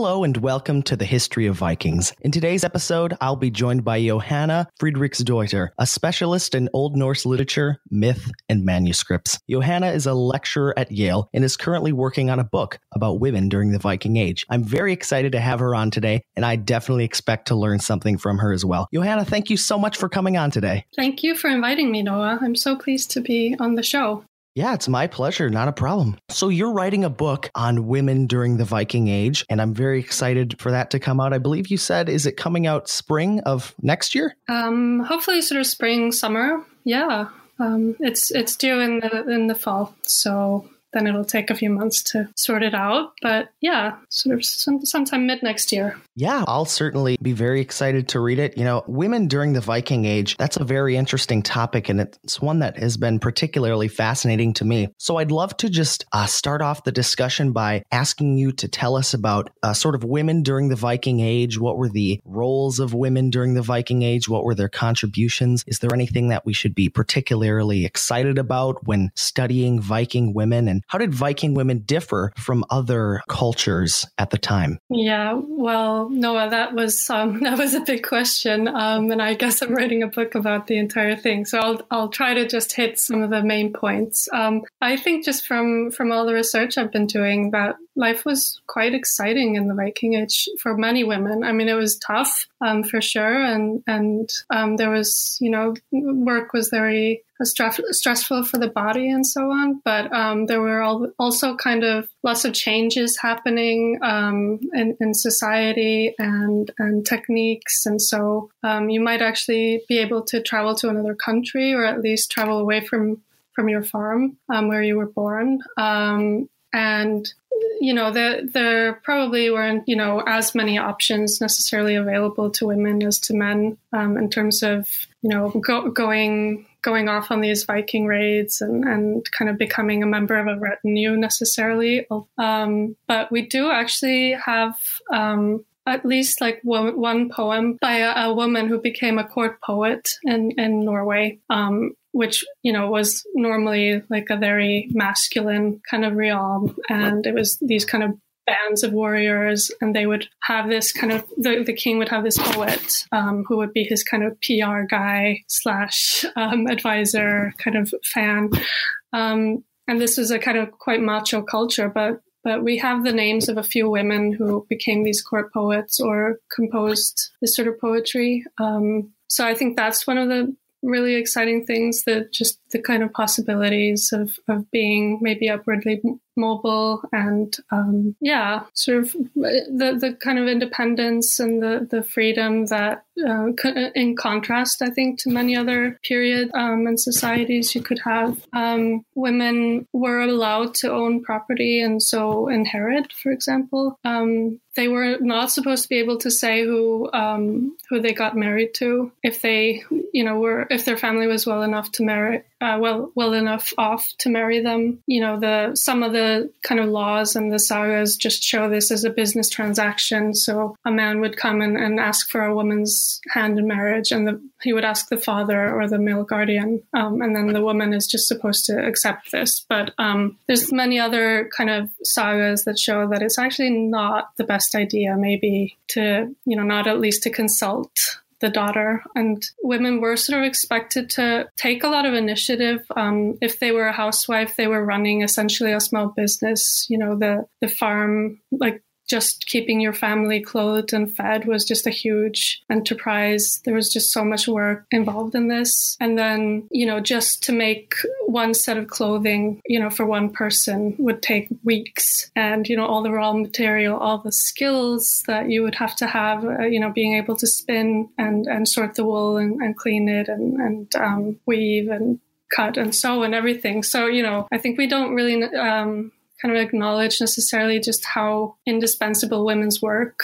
Hello and welcome to the History of Vikings. In today's episode, I'll be joined by Johanna Friðriksdóttir, a specialist in Old Norse literature, myth, and manuscripts. Johanna is a lecturer at Yale and is currently working on a book about women during the Viking Age. I'm very excited to have her on today, and I definitely expect to learn something from her as well. Johanna, thank you so much for coming on today. Thank you for inviting me, Noah. I'm so pleased to be on the show. Yeah, it's my pleasure. Not a problem. So, you're writing a book on women during the Viking Age, and I'm very excited for that to come out. I believe you said, is it coming out spring of next year? Um, hopefully, sort of spring, summer. Yeah, um, it's it's due in the in the fall. So then it'll take a few months to sort it out. But yeah, sort of some, sometime mid next year. Yeah, I'll certainly be very excited to read it. You know, women during the Viking Age, that's a very interesting topic, and it's one that has been particularly fascinating to me. So I'd love to just uh, start off the discussion by asking you to tell us about uh, sort of women during the Viking Age. What were the roles of women during the Viking Age? What were their contributions? Is there anything that we should be particularly excited about when studying Viking women? And how did Viking women differ from other cultures at the time? Yeah, well, Noah, that was um, that was a big question, um, and I guess I'm writing a book about the entire thing. So I'll I'll try to just hit some of the main points. Um, I think just from from all the research I've been doing that life was quite exciting in the Viking Age for many women. I mean, it was tough um, for sure, and and um, there was you know work was very stressful for the body and so on. But um, there were also kind of lots of changes happening um, in, in, society and and techniques, and so um, you might actually be able to travel to another country or at least travel away from from your farm um, where you were born. Um, and you know, there there probably weren't you know as many options necessarily available to women as to men um, in terms of you know go, going going off on these Viking raids and, and kind of becoming a member of a retinue necessarily. Um, but we do actually have um, at least like one, one poem by a, a, woman who became a court poet in, in Norway. Um, which you know was normally like a very masculine kind of realm and it was these kind of bands of warriors and they would have this kind of the, the king would have this poet um, who would be his kind of pr guy slash um, advisor kind of fan. Um, and this was a kind of quite macho culture but but we have the names of a few women who became these court poets or composed this sort of poetry. Um, so I think that's one of the really exciting things that just the kind of possibilities of, of being maybe upwardly mobile and um, yeah sort of the, the kind of independence and the, the freedom that uh, in contrast i think to many other period um, and societies you could have. Um, women were allowed to own property and so inherit for example. Um, they were not supposed to be able to say who um, who they got married to if they you know were if their family was well enough to marry uh, well well enough off to marry them. You know, the some of the kind of laws and the sagas just show this as a business transaction. So a man would come and, and ask for a woman's hand in marriage, and the, he would ask the father or the male guardian, um, and then the woman is just supposed to accept this. But um, there's many other kind of sagas that show that it's actually not the best idea, maybe to you know not at least to consult the daughter. And women were sort of expected to take a lot of initiative. Um, if they were a housewife, they were running essentially a small business. You know, the the farm, like just keeping your family clothed and fed was just a huge enterprise. There was just so much work involved in this. And then, you know, just to make one set of clothing, you know, for one person would take weeks. And, you know, all the raw material, all the skills that you would have to have, uh, you know, being able to spin and, and sort the wool and, and clean it and, and um, weave and cut and sew and everything. So, you know, I think we don't really um, kind of acknowledge necessarily just how indispensable women's work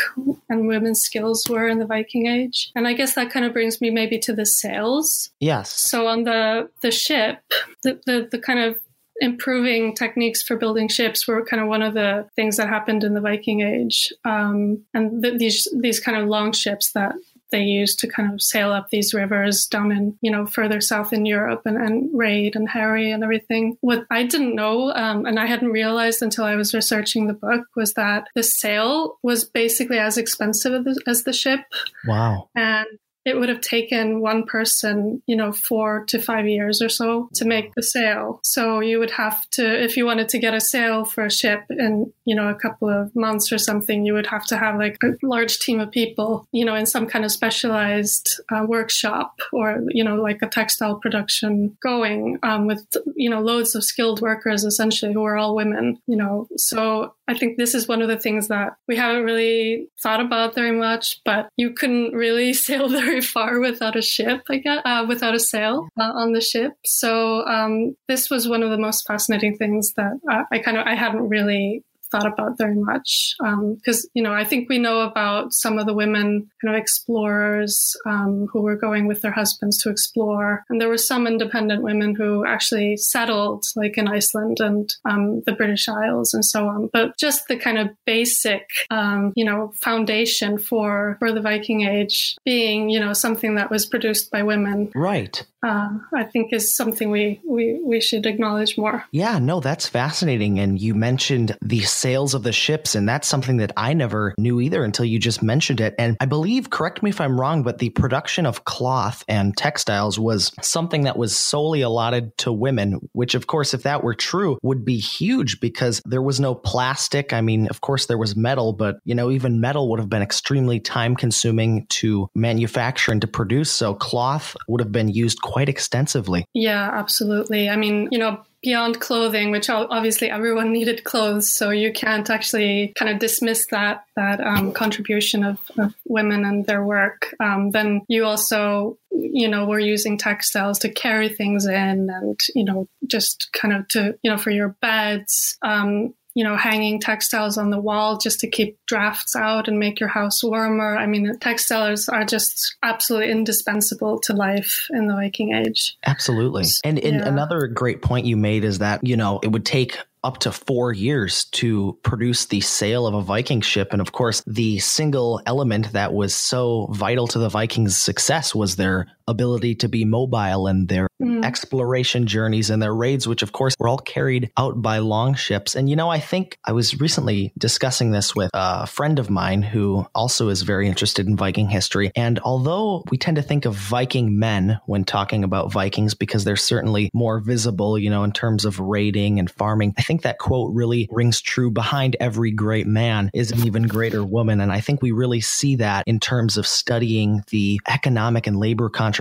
and women's skills were in the Viking Age. And I guess that kind of brings me maybe to the sails. Yes. So on the the ship, the the, the kind of improving techniques for building ships were kind of one of the things that happened in the Viking Age, um, and the, these these kind of long ships that they used to kind of sail up these rivers down in, you know, further south in Europe and, and raid and harry and everything. What I didn't know, um, and I hadn't realized until I was researching the book, was that the sail was basically as expensive as the ship. Wow. And it would have taken one person, you know, four to five years or so to make the sail. So you would have to, if you wanted to get a sail for a ship in, you know, a couple of months or something, you would have to have like a large team of people, you know, in some kind of specialized uh, workshop or, you know, like a textile production going um, with, you know, loads of skilled workers essentially who are all women, you know. So I think this is one of the things that we haven't really thought about very much, but you couldn't really sail very far without a ship, I guess, uh, without a sail uh, on the ship. So um, this was one of the most fascinating things that I, I kind of I hadn't really thought about very much because um, you know I think we know about some of the women kind of explorers um, who were going with their husbands to explore, and there were some independent women who actually settled, like in Iceland and um, the British Isles and so on. But just the kind of basic, um, you know, foundation for for the Viking Age being, you know, something that was produced by women, right? Uh, I think is something we, we we should acknowledge more. Yeah, no, that's fascinating. And you mentioned the sails of the ships, and that's something that I never knew either until you just mentioned it. And I believe, correct me if I'm wrong, but the production of cloth and textiles was something that was solely allotted to women. Which, of course, if that were true, would be huge because there was no plastic. I mean, of course, there was metal, but you know, even metal would have been extremely time consuming to manufacture and to produce. So cloth would have been used quite extensively. Yeah, absolutely. I mean, you know, beyond clothing, which obviously everyone needed clothes, so you can't actually kind of dismiss that that um, contribution of, of, women and their work. Um, then you also, you know, were using textiles to carry things in, and you know, just kind of to you know for your beds. Um, you know, hanging textiles on the wall just to keep drafts out and make your house warmer. I mean, textiles are just absolutely indispensable to life in the Viking Age. Absolutely. And, and yeah. another great point you made is that, you know, it would take up to four years to produce the sail of a Viking ship. And of course, the single element that was so vital to the Vikings' success was their ability to be mobile and their mm. exploration journeys and their raids, which of course were all carried out by long ships. And you know, I think I was recently discussing this with a friend of mine who also is very interested in Viking history. And although we tend to think of Viking men when talking about Vikings because they're certainly more visible, you know, in terms of raiding and farming, I think that quote really rings true. Behind every great man is an even greater woman. And I think we really see that in terms of studying the economic and labor contributions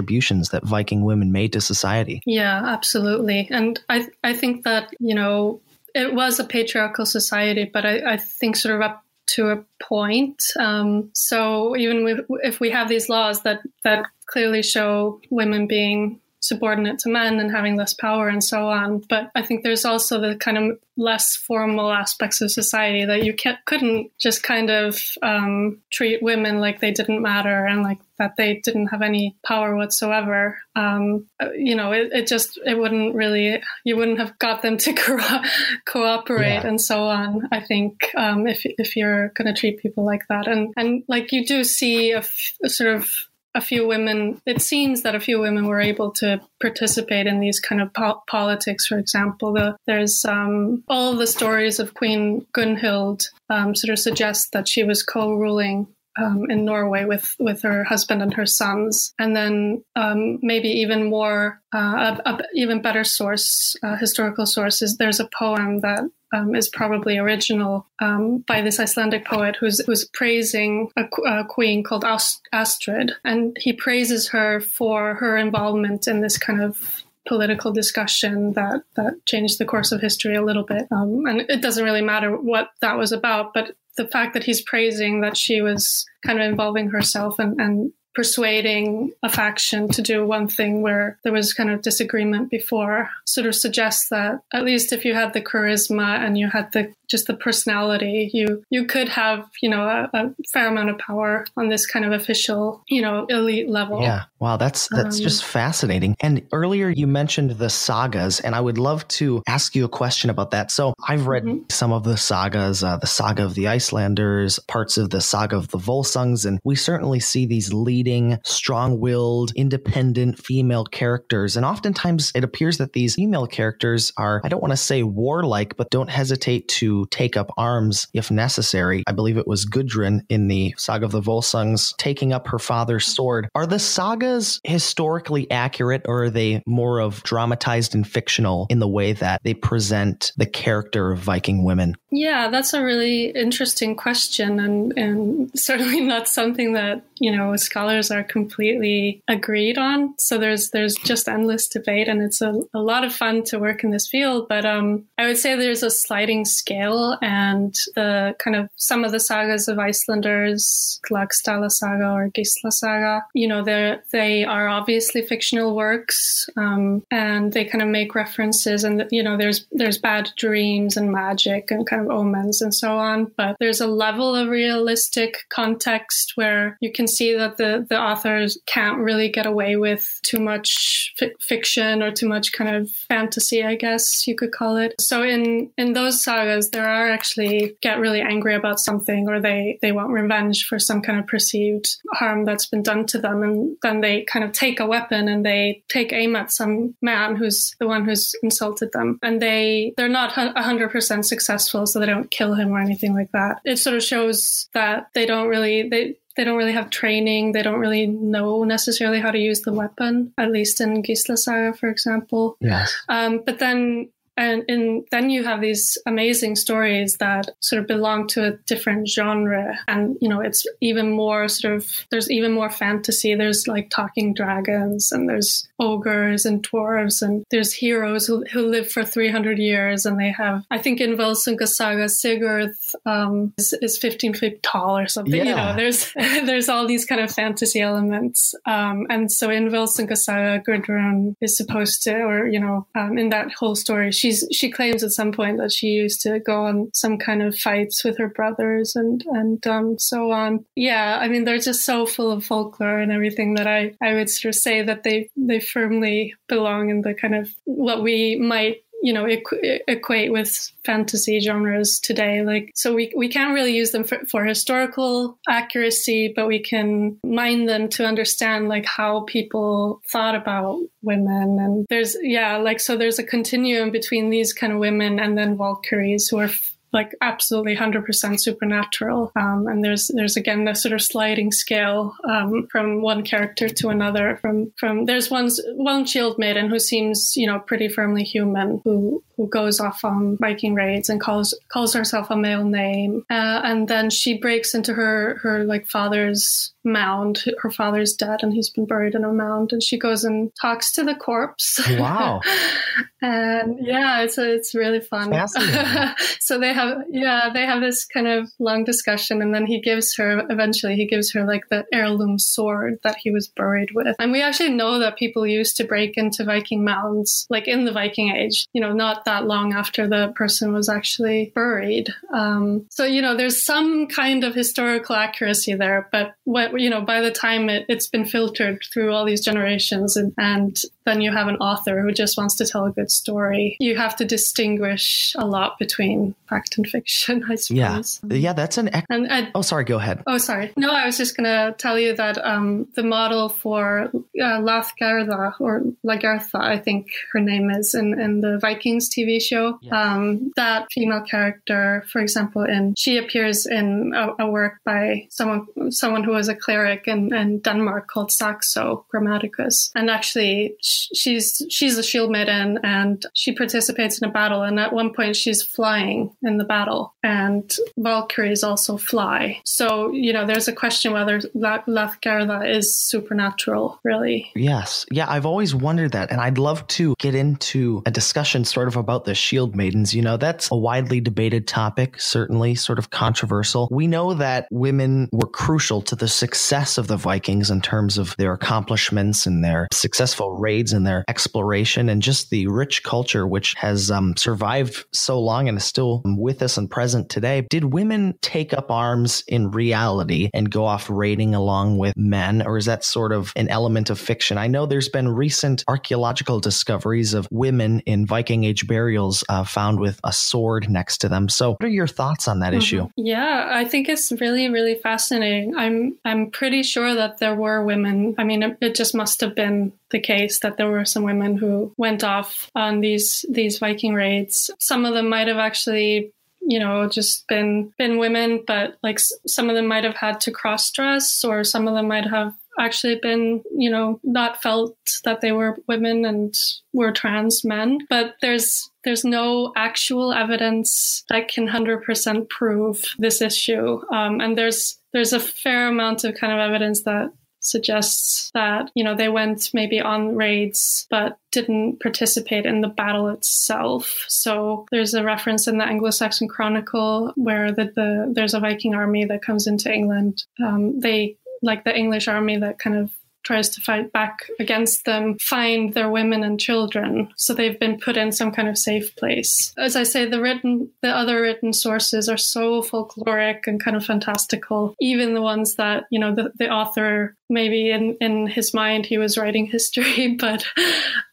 that Viking women made to society. Yeah, absolutely. And I, I think that, you know, it was a patriarchal society, but I, I think sort of up to a point. Um, so even if we have these laws that that clearly show women being subordinate to men and having less power and so on. But I think there's also the kind of less formal aspects of society that you couldn't just kind of um, treat women like they didn't matter and like that they didn't have any power whatsoever. Um, you know, it, it, just it wouldn't really you wouldn't have got them to co- cooperate yeah. and so on. I think um, if if you're going to treat people like that and and like you do see a, f- a sort of a few women, it seems that a few women were able to participate in these kind of po- politics. For example, the, there's um, all the stories of Queen Gunhild um, sort of suggest that she was co-ruling um, in Norway with with her husband and her sons, and then um, maybe even more, uh, a, a, even better source, uh, historical sources. There's a poem that um, is probably original um, by this Icelandic poet who's who's praising a, a queen called Astrid, and he praises her for her involvement in this kind of political discussion that that changed the course of history a little bit. Um, and it doesn't really matter what that was about, but the fact that he's praising that she was kind of involving herself and, and persuading a faction to do one thing where there was kind of disagreement before sort of suggests that at least if you had the charisma and you had the just the personality. You you could have you know a, a fair amount of power on this kind of official you know elite level. Yeah, wow, that's that's um, just fascinating. And earlier you mentioned the sagas, and I would love to ask you a question about that. So I've read mm-hmm. some of the sagas, uh, the saga of the Icelanders, parts of the saga of the Volsungs, and we certainly see these leading, strong-willed, independent female characters, and oftentimes it appears that these female characters are I don't want to say warlike, but don't hesitate to take up arms if necessary. I believe it was Gudrun in the Saga of the Volsungs taking up her father's sword. Are the sagas historically accurate or are they more of dramatized and fictional in the way that they present the character of Viking women? Yeah, that's a really interesting question and, and certainly not something that, you know, scholars are completely agreed on. So there's there's just endless debate and it's a, a lot of fun to work in this field. But um, I would say there's a sliding scale and the kind of some of the sagas of Icelanders, Laxdæla saga or Gisla saga, you know, they they are obviously fictional works um, and they kind of make references and, you know, there's there's bad dreams and magic and kind of omens and so on. But there's a level of realistic context where you can see that the, the authors can't really get away with too much f- fiction or too much kind of fantasy, I guess you could call it. So in, in those sagas, there are actually get really angry about something or they, they want revenge for some kind of perceived harm that's been done to them. And then they kind of take a weapon and they take aim at some man who's the one who's insulted them. And they, they're not 100% successful, so they don't kill him or anything like that. It sort of shows that they don't really, they, they don't really have training. They don't really know necessarily how to use the weapon, at least in Gisla Saga, for example. Yes. Um, but then and, and then you have these amazing stories that sort of belong to a different genre. And, you know, it's even more sort of, there's even more fantasy. There's like talking dragons and there's ogres and dwarves and there's heroes who, who live for 300 years and they have, I think in Völsunga Saga, Sigurd um, is, is 15 feet tall or something. Yeah. You know, there's, there's all these kind of fantasy elements. Um, and so in Völsunga Saga, Gudrun is supposed to, or, you know, um, in that whole story, she she's she claims at some point that she used to go on some kind of fights with her brothers and and um, so on. Yeah, I mean they're just so full of folklore and everything that I I would sort of say that they they firmly belong in the kind of what we might you know equ- equate with fantasy genres today. Like so we, we can't really use them for, for historical accuracy but we can mine them to understand like how people thought about women. And there's yeah like so there's a continuum between these kind of women and then valkyries who are like absolutely 100% supernatural. Um, and there's there's again this sort of sliding scale um, from one character to another. From from there's one one shield maiden who seems you know pretty firmly human who who goes off on Viking raids and calls calls herself a male name, uh, and then she breaks into her her like father's mound. Her father's dead and he's been buried in a mound, and she goes and talks to the corpse. Wow! and yeah, it's it's really fun. so they have yeah they have this kind of long discussion, and then he gives her eventually he gives her like the heirloom sword that he was buried with, and we actually know that people used to break into Viking mounds like in the Viking Age. You know, not that long after the person was actually buried. Um, so you know, there's some kind of historical accuracy there, but what you know, by the time it, has been filtered through all these generations and, and then you have an author who just wants to tell a good story, you have to distinguish a lot between fact and fiction, I suppose. Yeah, yeah that's an. Ec- and, uh, oh, sorry, go ahead. Oh, sorry. No, I was just going to tell you that um, the model for uh, Lathgerða or Lagertha, I think her name is, in, in the Vikings TV show, yes. um, that female character, for example, in she appears in a, a work by someone someone who was a cleric in, in Denmark called Saxo Grammaticus. And actually, she's she's a shield maiden and she participates in a battle. And at one point, she's flying in the battle. And Valkyries also fly. So, you know, there's a question whether Lathgerða is supernatural, really. Yes. Yeah, I've always wondered that. And I'd love to get into a discussion sort of about the shield maidens. You know, that's a widely debated topic, certainly sort of controversial. We know that women were crucial to the success of the Vikings in terms of their accomplishments and their successful raids and their exploration and just the rich culture which has um, survived so long and is still with us and present today. Did women take up arms in reality and go off raiding along with men, or is that sort of an element of fiction? I know there's been recent archaeological discoveries of women in Viking Age burials uh, found with a sword next to them. So, what are your thoughts on that mm-hmm. issue? Yeah, I think it's really, really fascinating. I'm I'm pretty sure that there were women. I mean, it, it just must have been the case that there were some women who went off on these these Viking raids. Some of them might have actually you know just been been women but like some of them might have had to cross dress or some of them might have actually been, you know, not felt that they were women and were trans men. But there's there's no actual evidence that can hundred percent prove this issue. Um, and there's there's a fair amount of kind of evidence that suggests that you know they went maybe on raids but didn't participate in the battle itself so there's a reference in the anglo-saxon chronicle where the, the there's a viking army that comes into england um, they like the English army that kind of tries to fight back against them find their women and children. So they've been put in some kind of safe place. As i say the written the other written sources are so folkloric and kind of fantastical. Even the ones that you know the, the author maybe in, in his mind he was writing history, but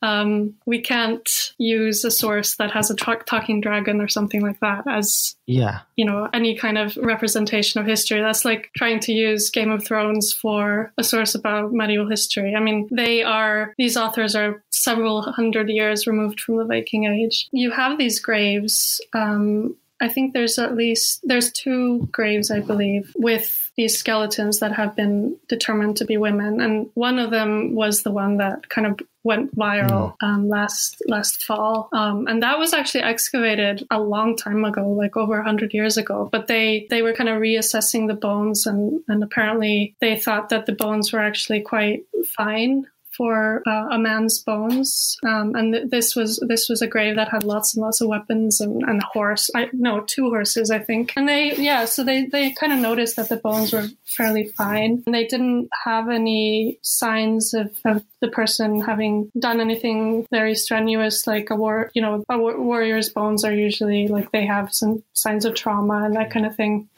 um, we can't use a source that has a tra- talking dragon or something like that as yeah. you know any kind of representation of history. That's like trying to use Game of Thrones for a source about history. I mean, they are these authors are several hundred years removed from the Viking Age. You have these graves. Um, I think there's at least there's two graves, I believe, with these skeletons that have been determined to be women, and one of them was the one that kind of went viral mm. um, last last fall, um, and that was actually excavated a long time ago, like over hundred years ago. But they they were kind of reassessing the bones, and and apparently they thought that the bones were actually quite fine for uh, a man's bones, um, and th- this was this was a grave that had lots and lots of weapons and, and a horse. I no two horses, I think. And they yeah, so they they kind of noticed that the bones were fairly fine, and they didn't have any signs of, of the person having done anything very strenuous, like a war. You know, a war- warrior's bones are usually like they have some signs of trauma and that kind of thing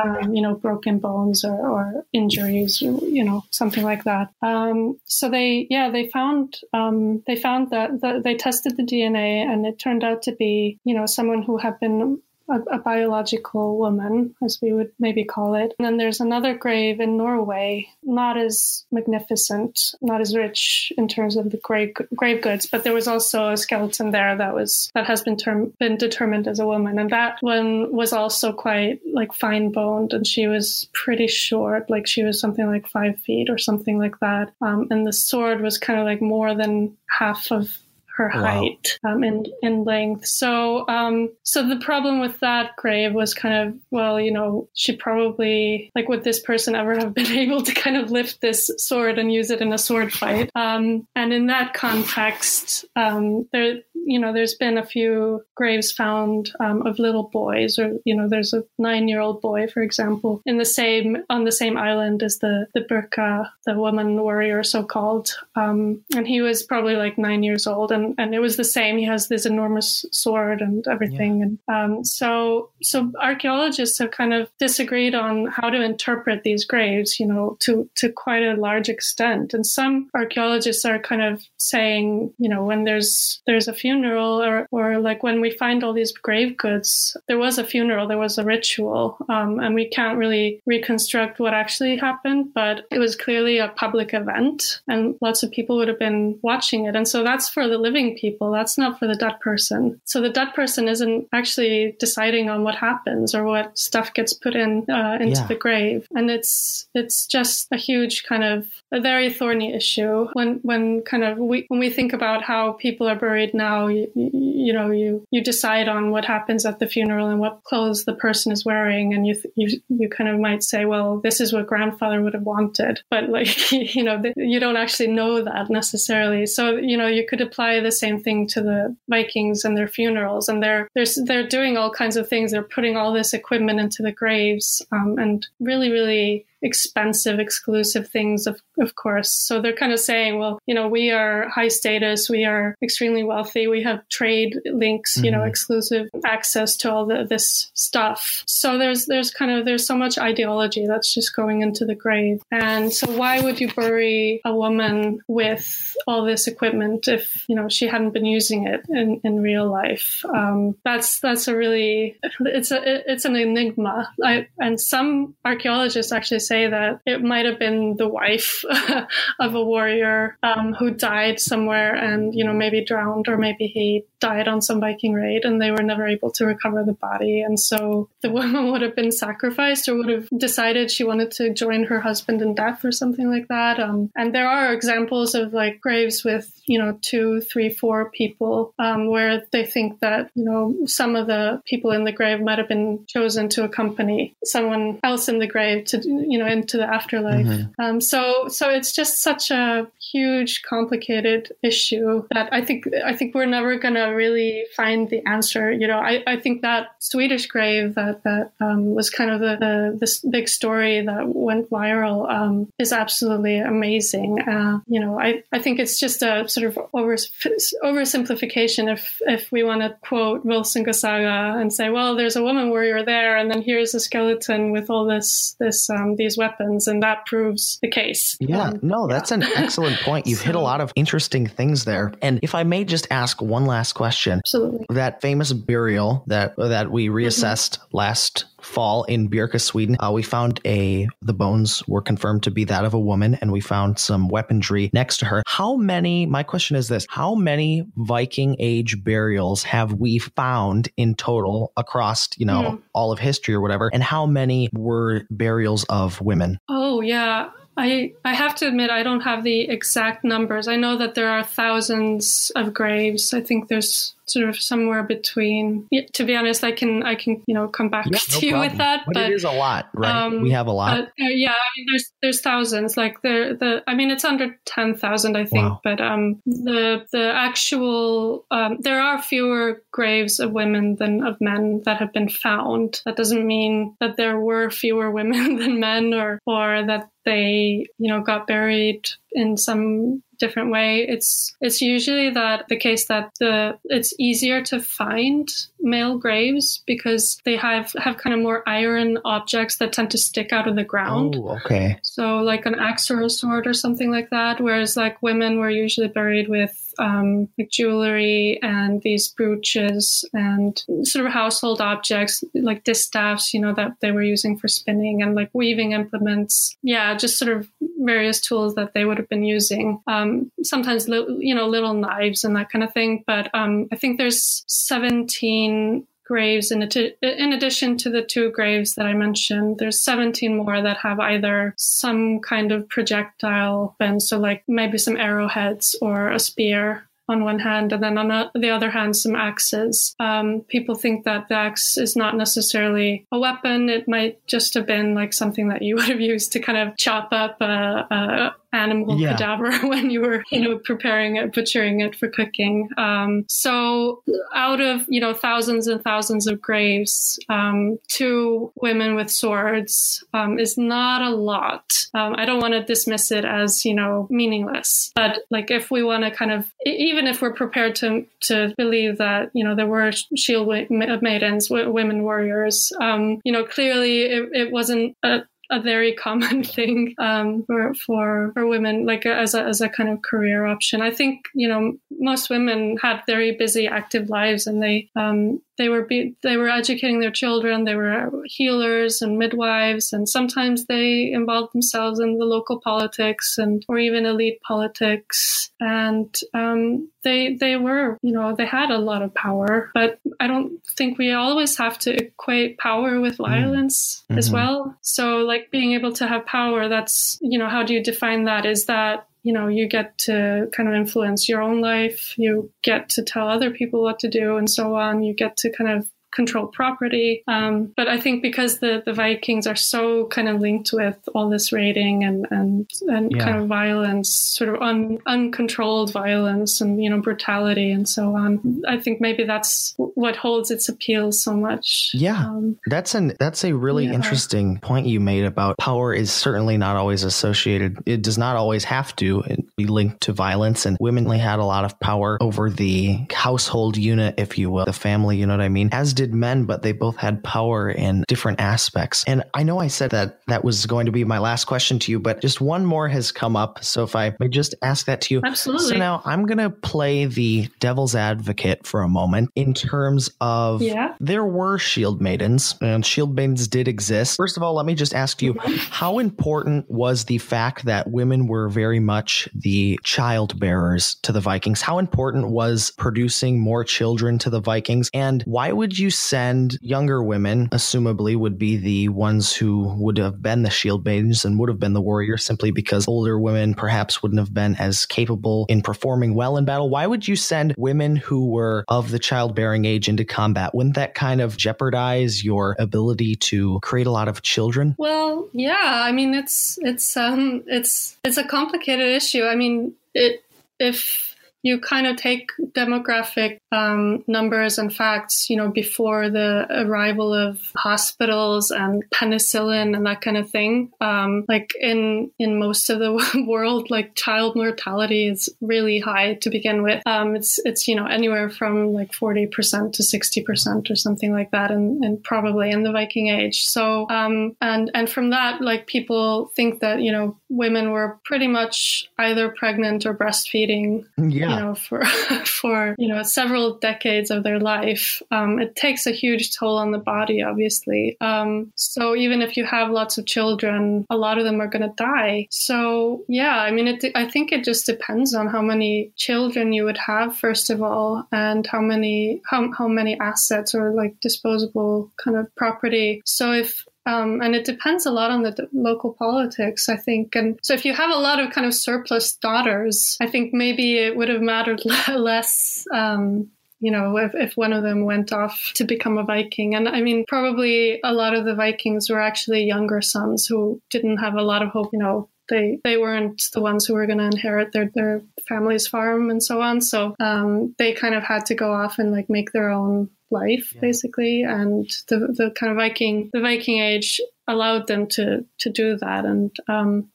um, you know, broken bones or, or, injuries, you know, something like that. Um, so they, yeah, they found um, they found that the, they tested the DNA, and it turned out to be, you know, someone who had been a, a, biological woman, as we would maybe call it. And then there's another grave in Norway, not as magnificent, not as rich in terms of the grave, grave goods, but there was also a skeleton there that was that has been term, been determined as a woman, and that one was also quite like fine boned, and she was pretty short, like she was something like five feet or something like that, um, and the sword was kind of like more than half of her wow. height um, and in length. So, um, so the problem with that grave was kind of, well, you know, she probably like would this person ever have been able to kind of lift this sword and use it in a sword fight? Um, and in that context, um, there, you know, there's been a few graves found um, of little boys, or you know, there's a nine-year-old boy, for example, in the same on the same island as the the Birka, the woman warrior, so called, um, and he was probably like nine years old and and and it was the same. He has this enormous sword and everything, yeah. and um, so so archaeologists have kind of disagreed on how to interpret these graves, you know, to to quite a large extent. And some archaeologists are kind of saying, you know, when there's there's a funeral or or like when we find all these grave goods, there was a funeral, there was a ritual, um, and we can't really reconstruct what actually happened, but it was clearly a public event, and lots of people would have been watching it, and so that's for the living people. That's not for the dead person. So the dead person isn't actually deciding on what happens or what stuff gets put in uh, into yeah. the grave, and it's it's just a huge kind of a very thorny issue when when kind of we when we think about how people are buried now. You, you know, you you decide on what happens at the funeral and what clothes the person is wearing, and you you you kind of might say, well, this is what grandfather would have wanted, but like you know, you don't actually know that necessarily. So you know, you could apply the same thing to the Vikings and their funerals, and they're they're they're doing all kinds of things. They're putting all this equipment into the graves, um, and really, really expensive, exclusive things, of, of course. So they're kind of saying, well, you know, we are high status, we are extremely wealthy, we have trade links, mm-hmm. you know, mm-hmm. exclusive access to all the, this stuff. So there's there's kind of there's so much ideology that's just going into the grave. And so why would you bury a woman with all this equipment if you know she hadn't been using it in, in real life? Um, that's that's a really it's a it's an enigma. I, and some archaeologists actually say say that it might have been the wife of a warrior um, who died somewhere and, you know, maybe drowned or maybe he died on some Viking raid and they were never able to recover the body. And so the woman would have been sacrificed or would have decided she wanted to join her husband in death or something like that. Um, and there are examples of like graves with, you know, two, three, four people um, where they think that, you know, some of the people in the grave might have been chosen to accompany someone else in the grave to, you know, know into the afterlife. Mm-hmm. Um, so so it's just such a huge, complicated issue that I think I think we're never gonna really find the answer. You know, I, I think that Swedish grave that that um, was kind of the, the, this big story that went viral um, is absolutely amazing. Uh, you know, I, I think it's just a sort of over oversimplification if if we want to quote wilson Saga and say, well, there's a woman warrior there, and then here's a skeleton with all this this um, these weapons, and that proves the case. Yeah, um, no, that's yeah. an excellent point. You've so, hit a lot of interesting things there. And if I may just ask one last question. Absolutely. That famous burial that that we reassessed mm-hmm. last fall in Birka, Sweden, uh, we found a the bones were confirmed to be that of a woman, and we found some weaponry next to her. How many? My question is this: How many Viking age burials have we found in total across you know mm. all of history or whatever? And how many were burials of women? Oh yeah. I I have to admit I don't have the exact numbers. I know that there are thousands of graves. I think there's sort of somewhere between. Yeah, to be honest, I can I can you know come back yeah, to no you with that. But, but, it is a lot, right? Um, we have a lot. uh, yeah, I mean, there's there's thousands. Like the the I mean, it's under ten thousand, I think. Wow. But um, the the actual um, there are fewer graves of women than of men that have been found. That doesn't mean that there were fewer women than men, or or that they you know got buried in some different way. It's it's usually that the case that the it's easier to find male graves because they have have kind of more iron objects that tend to stick out of the ground. Oh, okay. So like an axe or a sword or something like that. Whereas like women were usually buried with um, like jewelry and these brooches and sort of household objects like distaffs, you know, that they were using for spinning and like weaving implements. Yeah, just sort of various tools that they would have been using. Um, sometimes, you know, little knives and that kind of thing. But um, I think there's 17 graves in, in addition to the two graves that I mentioned. There's 17 more that have either some kind of projectile weapon, so like maybe some arrowheads or a spear on one hand, and then on the other hand, some axes. Um, people think that the axe is not necessarily a weapon. It might just have been like something that you would have used to kind of chop up a, a animal yeah. cadaver when you were, you know, preparing it, butchering it for cooking. Um, so out of, you know, thousands and thousands of graves, um, two women with swords um, is not a lot. Um, I don't want to dismiss it as, you know, meaningless, but like if we want to kind of, even if we're prepared to, to believe that, you know, there were shield maidens, women warriors, um, you know, clearly it, it wasn't a, a very common thing um, for, for for women, like as a, as a kind of career option. I think you know most women had very busy, active lives, and they um, they were be- they were educating their children. They were healers and midwives, and sometimes they involved themselves in the local politics and or even elite politics. And um, they they were you know they had a lot of power, but I don't think we always have to equate power with mm. violence mm-hmm. as well. So like being able to have power, that's you know how do you define that? Is that you know, you get to kind of influence your own life. You get to tell other people what to do and so on. You get to kind of control property. Um, but I think because the, the Vikings are so kind of linked with all this raiding and, and, and yeah. kind of violence, sort of un, uncontrolled violence and, you know, brutality and so on, I think maybe that's what holds its appeal so much. Yeah. Um, that's an, that's a really yeah. interesting point you made about power is certainly not always associated. It does not always have to be linked to violence and women had a lot of power over the household unit, if you will, the family, you know what I mean? As did men, but they both had power in different aspects. And I know I said that that was going to be my last question to you, but just one more has come up. So if I may just ask that to you. Absolutely. So now I'm going to play the devil's advocate for a moment in terms of yeah. there were shield maidens and shield maidens did exist. First of all, let me just ask you mm-hmm. how important was the fact that women were very much the child bearers to the Vikings? How important was producing more children to the Vikings? And why would you send younger women, assumably would be the ones who would have been the shield maidens and would have been the warriors simply because older women perhaps wouldn't have been as capable in performing well in battle? Why would you send women who were of the childbearing age into combat? Wouldn't that kind of jeopardize your ability to create a lot of children? Well, yeah. I mean, it's it's um it's it's a complicated issue. I mean, it if you kind of take demographic um, numbers and facts, you know, before the arrival of hospitals and penicillin and that kind of thing. Um, like in in most of the world, like child mortality is really high to begin with. Um, it's it's you know anywhere from like forty percent to sixty percent or something like that, and, and probably in the Viking Age. So um, and and from that, like people think that you know women were pretty much either pregnant or breastfeeding. Yeah. You know for for you know several decades of their life. Um, it takes a huge toll on the body, obviously. Um, so even if you have lots of children, a lot of them are going to die. So yeah, I mean, it, I think it just depends on how many children you would have, first of all, and how many how, how many assets or like disposable kind of property. So if um, and it depends a lot on the d- local politics, I think. And so if you have a lot of kind of surplus daughters, I think maybe it would have mattered less. Um, you know, if, if one of them went off to become a Viking. And I mean, probably a lot of the Vikings were actually younger sons who didn't have a lot of hope, you know, they they weren't the ones who were going to inherit their their family's farm and so on. So um, they kind of had to go off and like make their own life yeah. basically and the the kind of viking the viking age allowed them to to do that and um,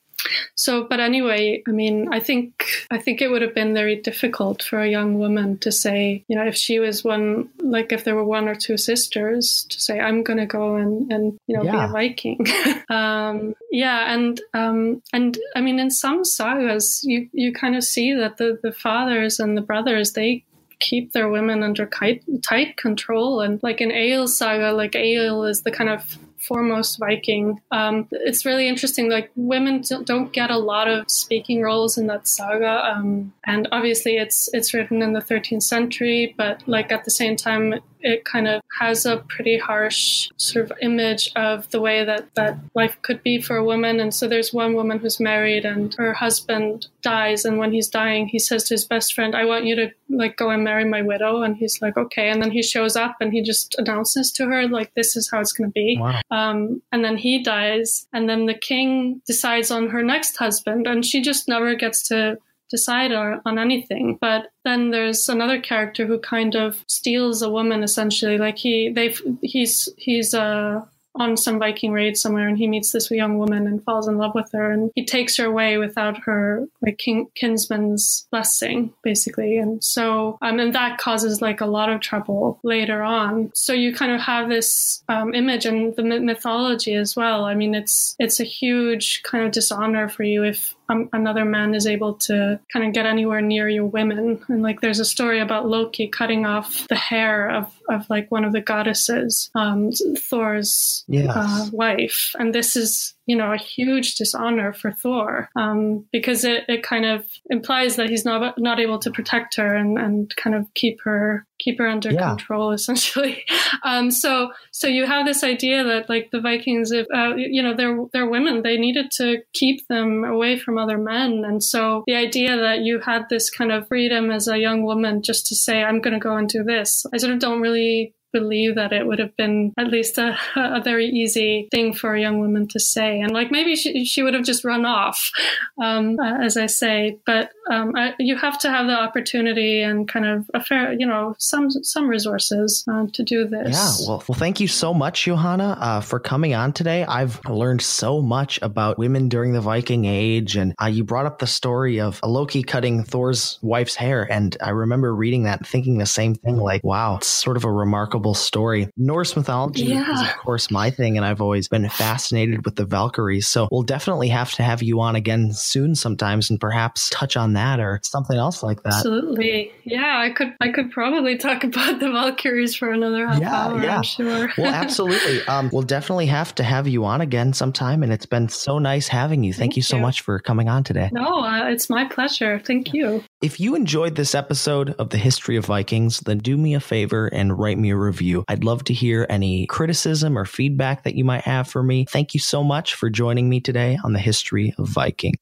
so but anyway i mean i think i think it would have been very difficult for a young woman to say you know if she was one like if there were one or two sisters to say i'm going to go and and you know yeah. be a viking um, yeah and um, and i mean in some sagas you you kind of see that the the fathers and the brothers they keep their women under tight, tight control. And like in Egil's saga, like Egil is the kind of foremost Viking. Um, it's really interesting. Like women don't get a lot of speaking roles in that saga, um, and obviously it's it's written in the 13th century, but like at the same time, it kind of has a pretty harsh sort of image of the way that that life could be for a woman. And so there's one woman who's married and her husband dies, and when he's dying, he says to his best friend, "I want you to like go and marry my widow," and he's like, "Okay," and then he shows up and he just announces to her like, "This is how it's going to be." Wow. Um, and then he dies, and then the king decides on her next husband, and she just never gets to decide on anything. But then there's another character who kind of steals a woman essentially. Like he, they, he's he's uh, on some Viking raid somewhere, and he meets this young woman and falls in love with her, and he takes her away without her like king, kinsman's blessing, basically. And so, um, and that causes like a lot of trouble later on. So you kind of have this um, image and the mythology as well. I mean, it's it's a huge kind of dishonor for you if um, another man is able to kind of get anywhere near your women. And like, there's a story about Loki cutting off the hair of, of like one of the goddesses, um, Thor's yes. uh, wife. And this is you know, a huge dishonor for Thor um, because it, it kind of implies that he's not not able to protect her and, and kind of keep her keep her under yeah. control essentially. Um, so so you have this idea that like the Vikings, if uh, you know, they're they're women, they needed to keep them away from other men, and so the idea that you had this kind of freedom as a young woman just to say I'm going to go and do this, I sort of don't really believe that it would have been at least a, a very easy thing for a young woman to say. And like maybe she, she would have just run off, um, as I say. But um, I, you have to have the opportunity and kind of a fair, you know, some some resources uh, to do this. Yeah. Well, well, thank you so much, Johanna, uh, for coming on today. I've learned so much about women during the Viking Age, and uh, you brought up the story of Loki cutting Thor's wife's hair, and I remember reading that thinking the same thing. Like, wow, it's sort of a remarkable story. Norse mythology yeah. is, of course, my thing, and I've always been fascinated with the Valkyries. So we'll definitely have to have you on again soon, sometimes, and perhaps touch on that or something else like that. Absolutely. Yeah, I could. I could probably talk about the Valkyries for another half yeah, hour. Yeah. I'm sure. well, absolutely. Um, we'll definitely have to have you on again sometime, and it's been so nice having you. Thank, Thank you so much for coming on today. No, uh, it's my pleasure. Thank you. If you enjoyed this episode of the History of Vikings, then do me a favor and write me a review. I'd love to hear any criticism or feedback that you might have for me. Thank you so much for joining me today on the History of Viking.